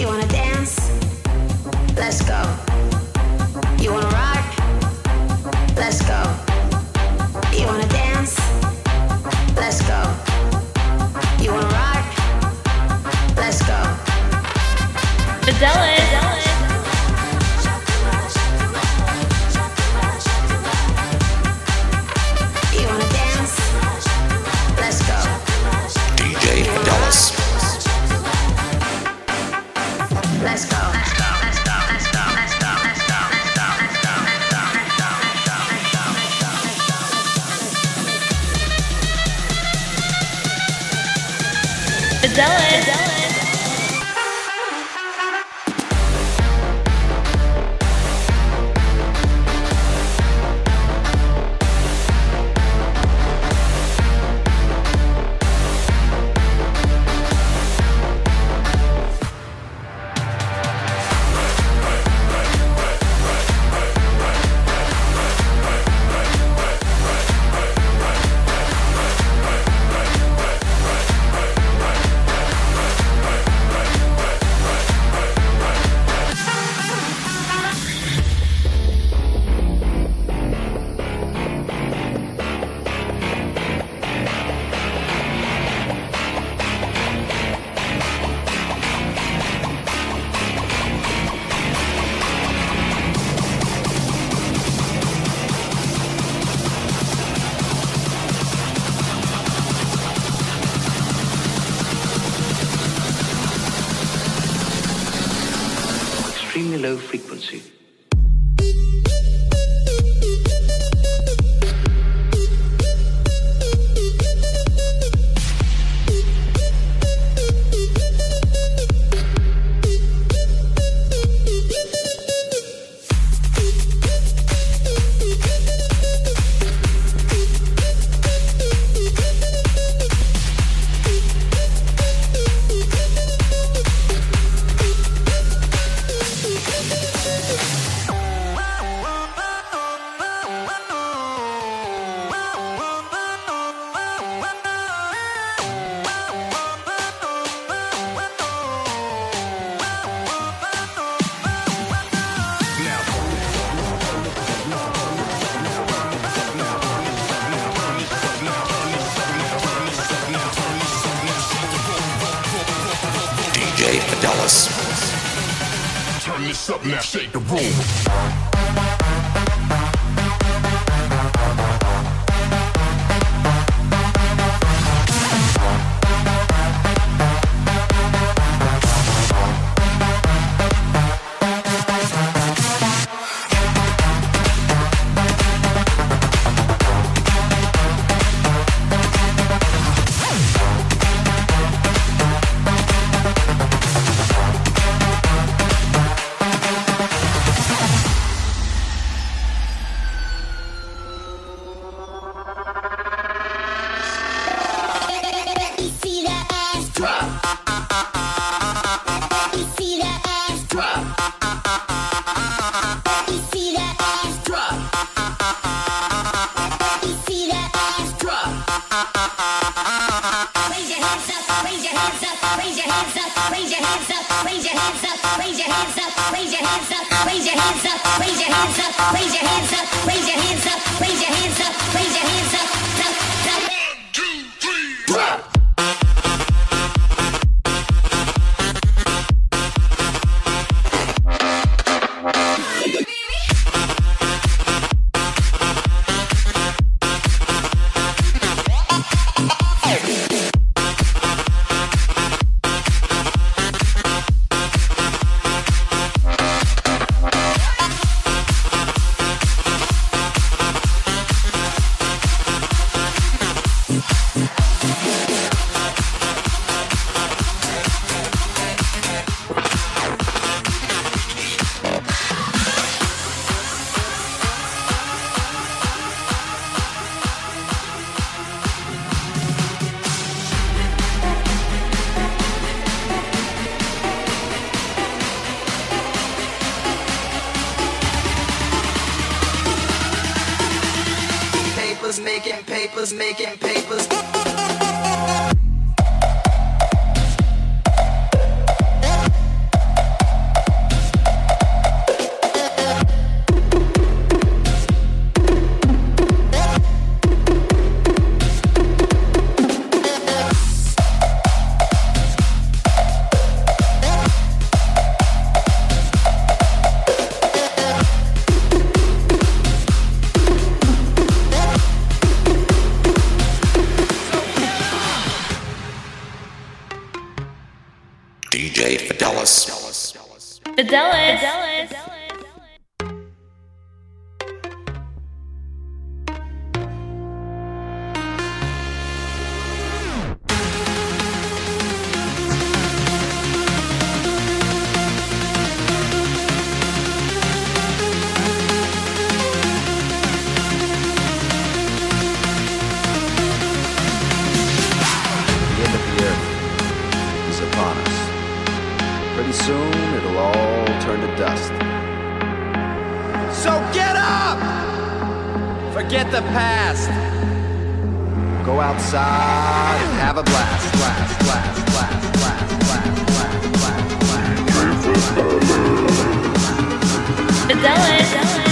You wanna dance? Let's go. You wanna rock? Let's go. You wanna dance? Let's go. You wanna rock? Let's go. Adela papers, making papers, making papers. Forget the past. Go outside and have a blast, blast, blast, blast, blast, blast, blast, blast, blast. Fideliz. DJ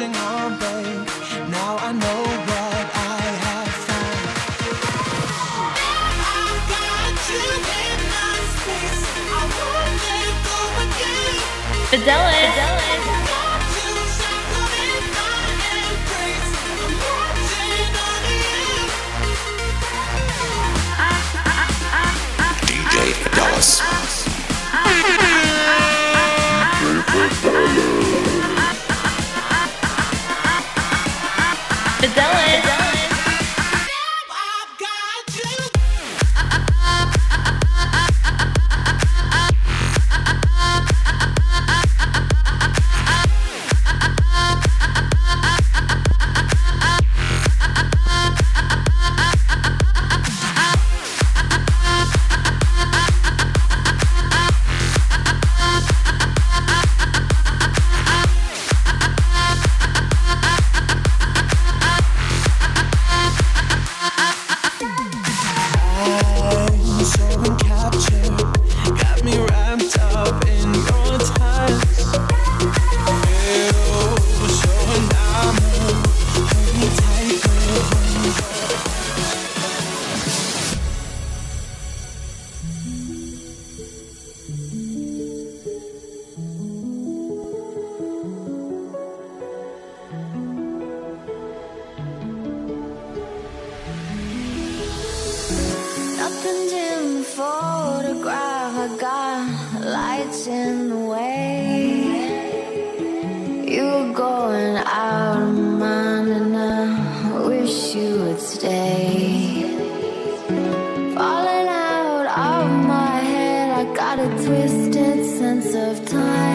crashing on babe. Now I know what I have found. Now I got you in my space. I won't let go again. Fideliz. Dallas. A twisted sense of time.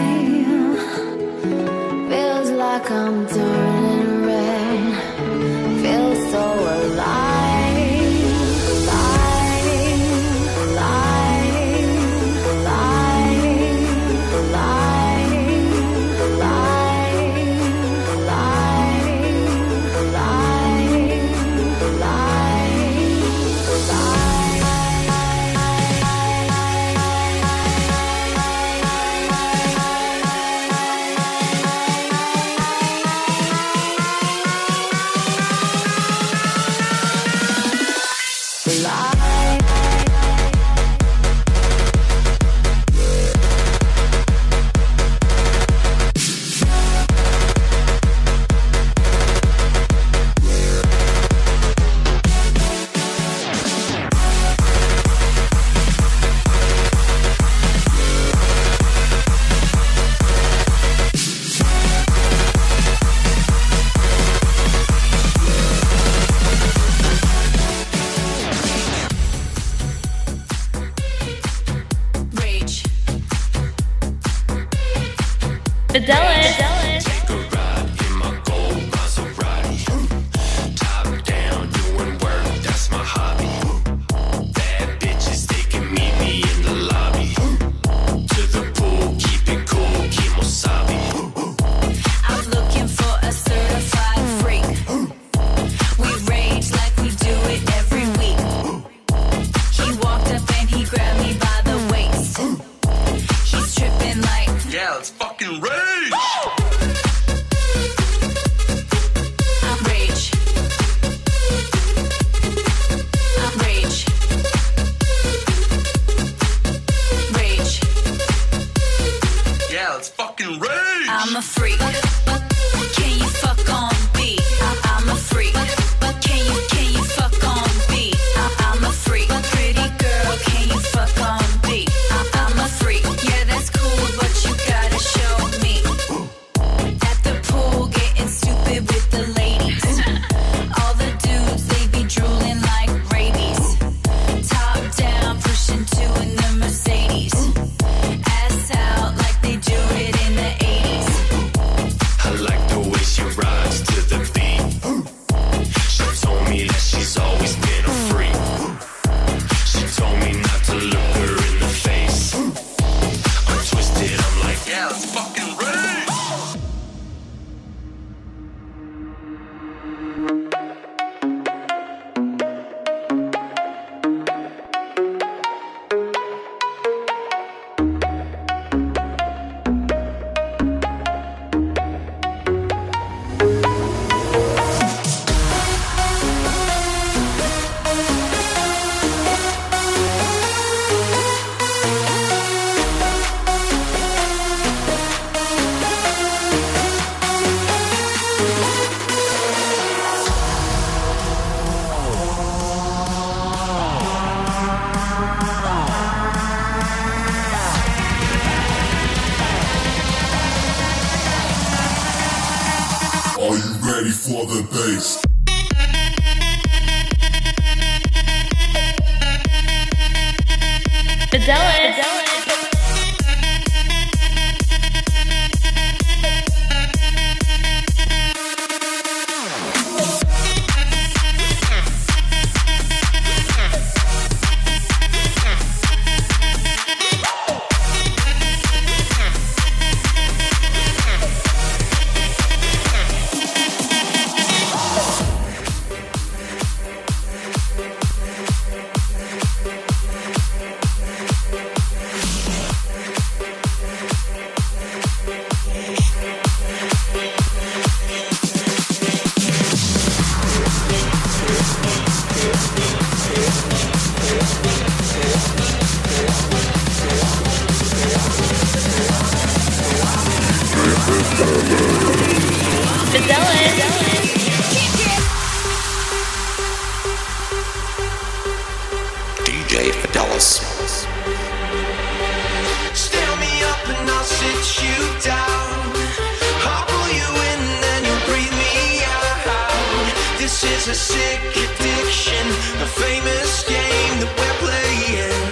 It's a sick addiction, a famous game that we're playing.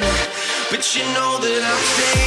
But you know that I'm staying.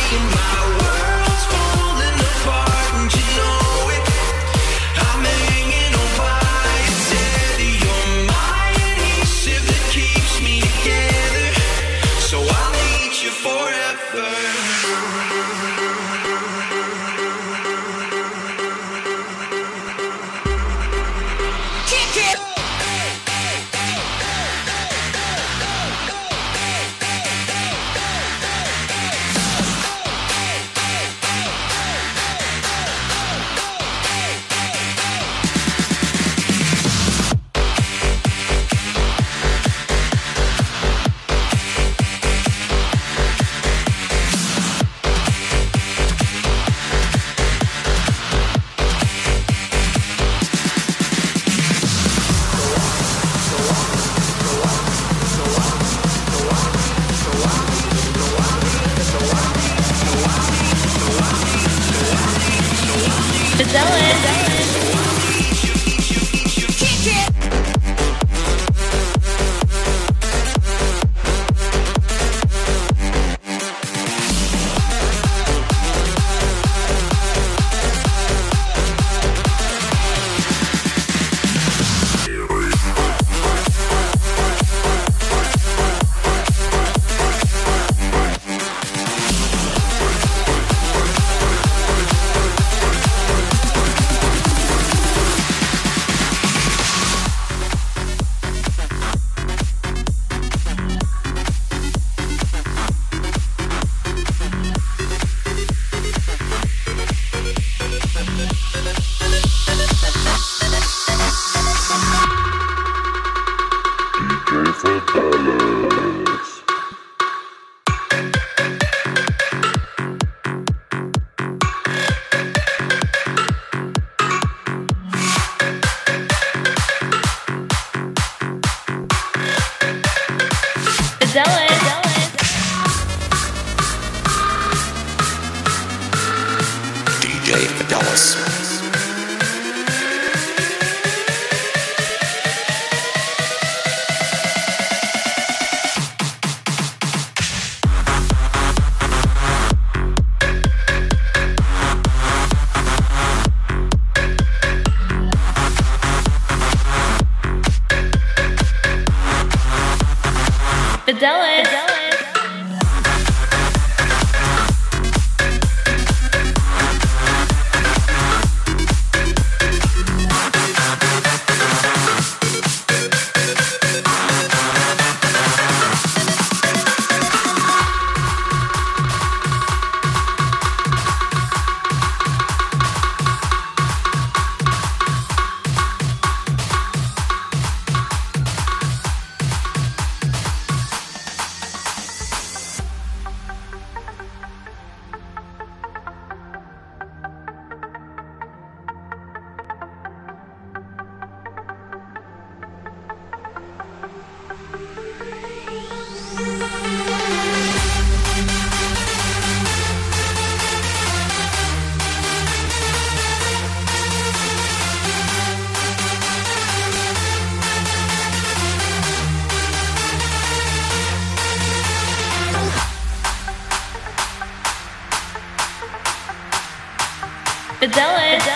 Fideliz. Fideliz.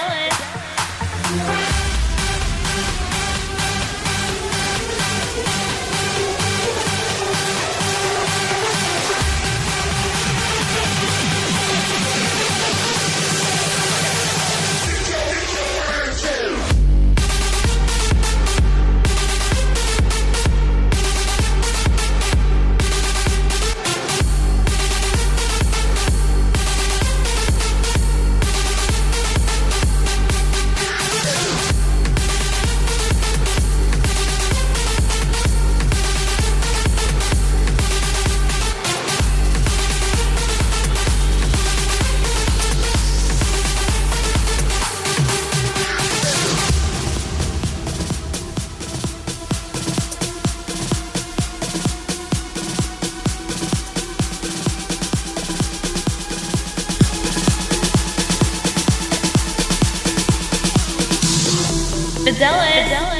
Fideliz. Fideliz.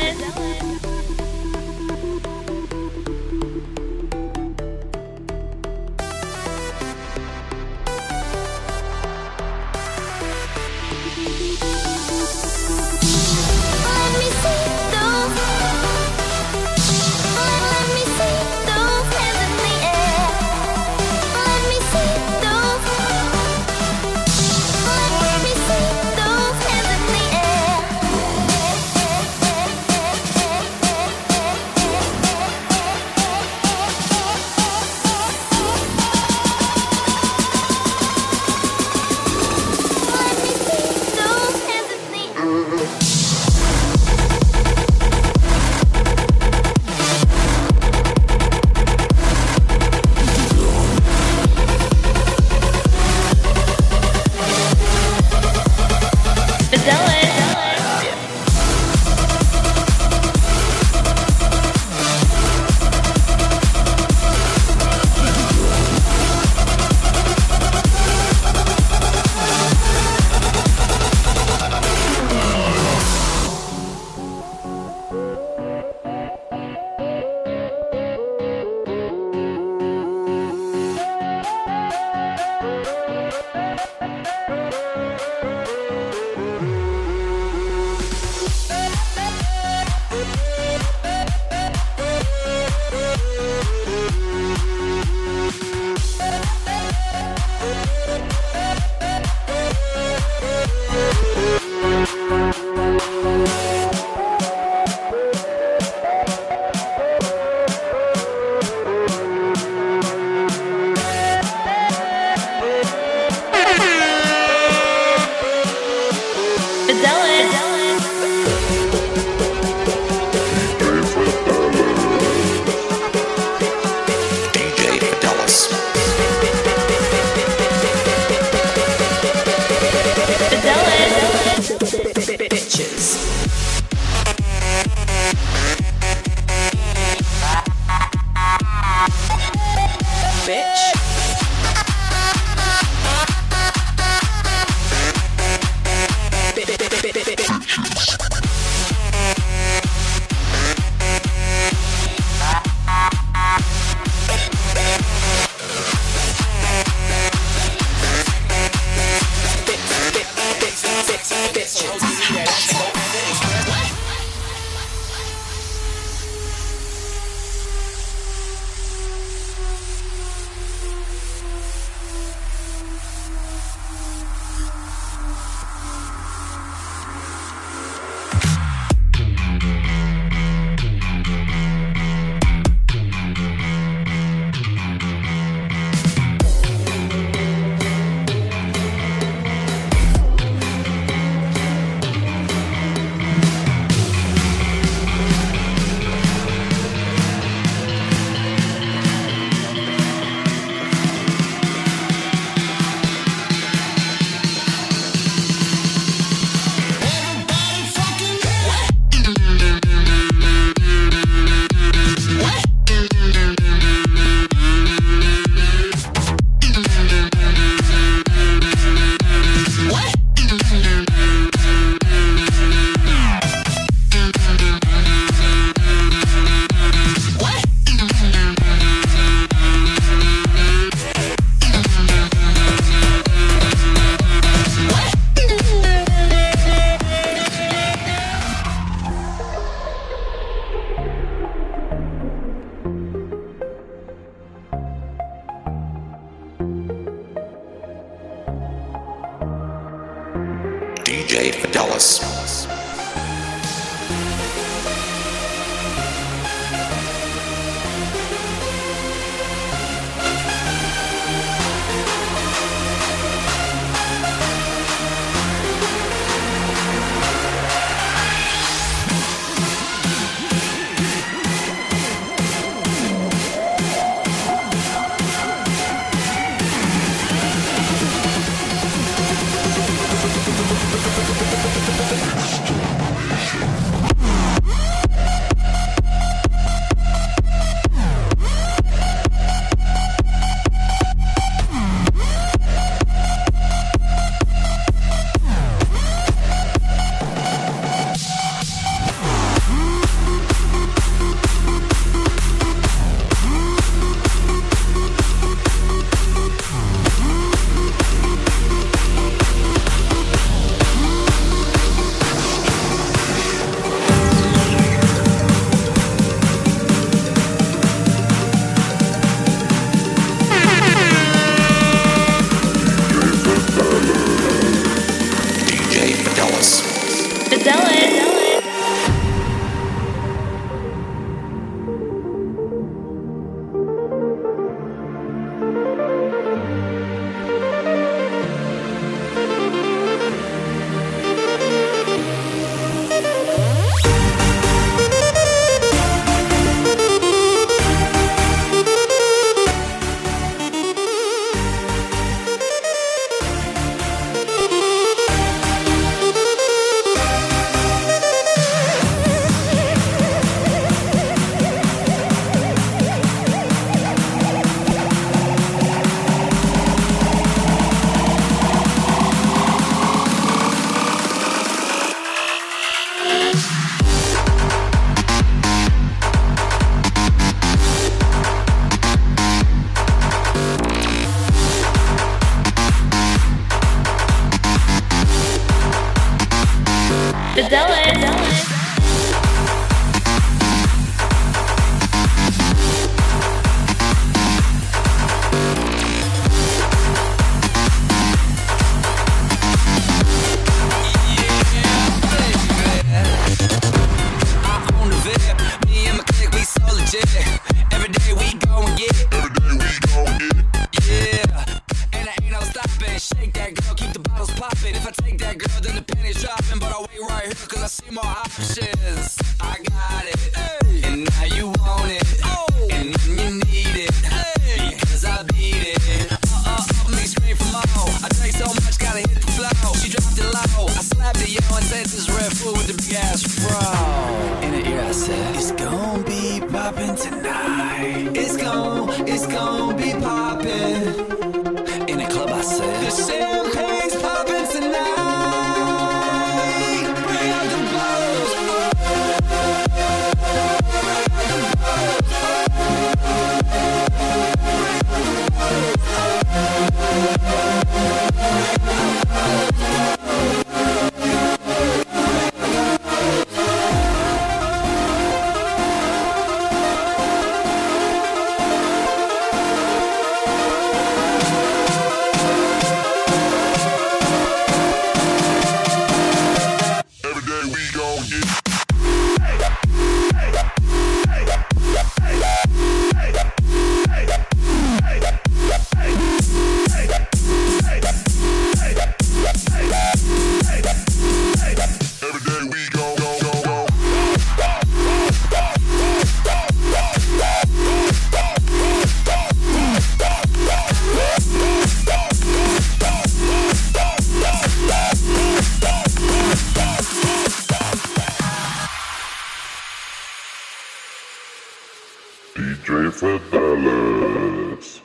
DJ for Dallas.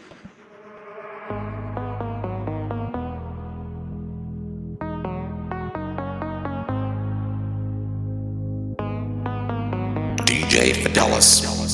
DJ Fideliz.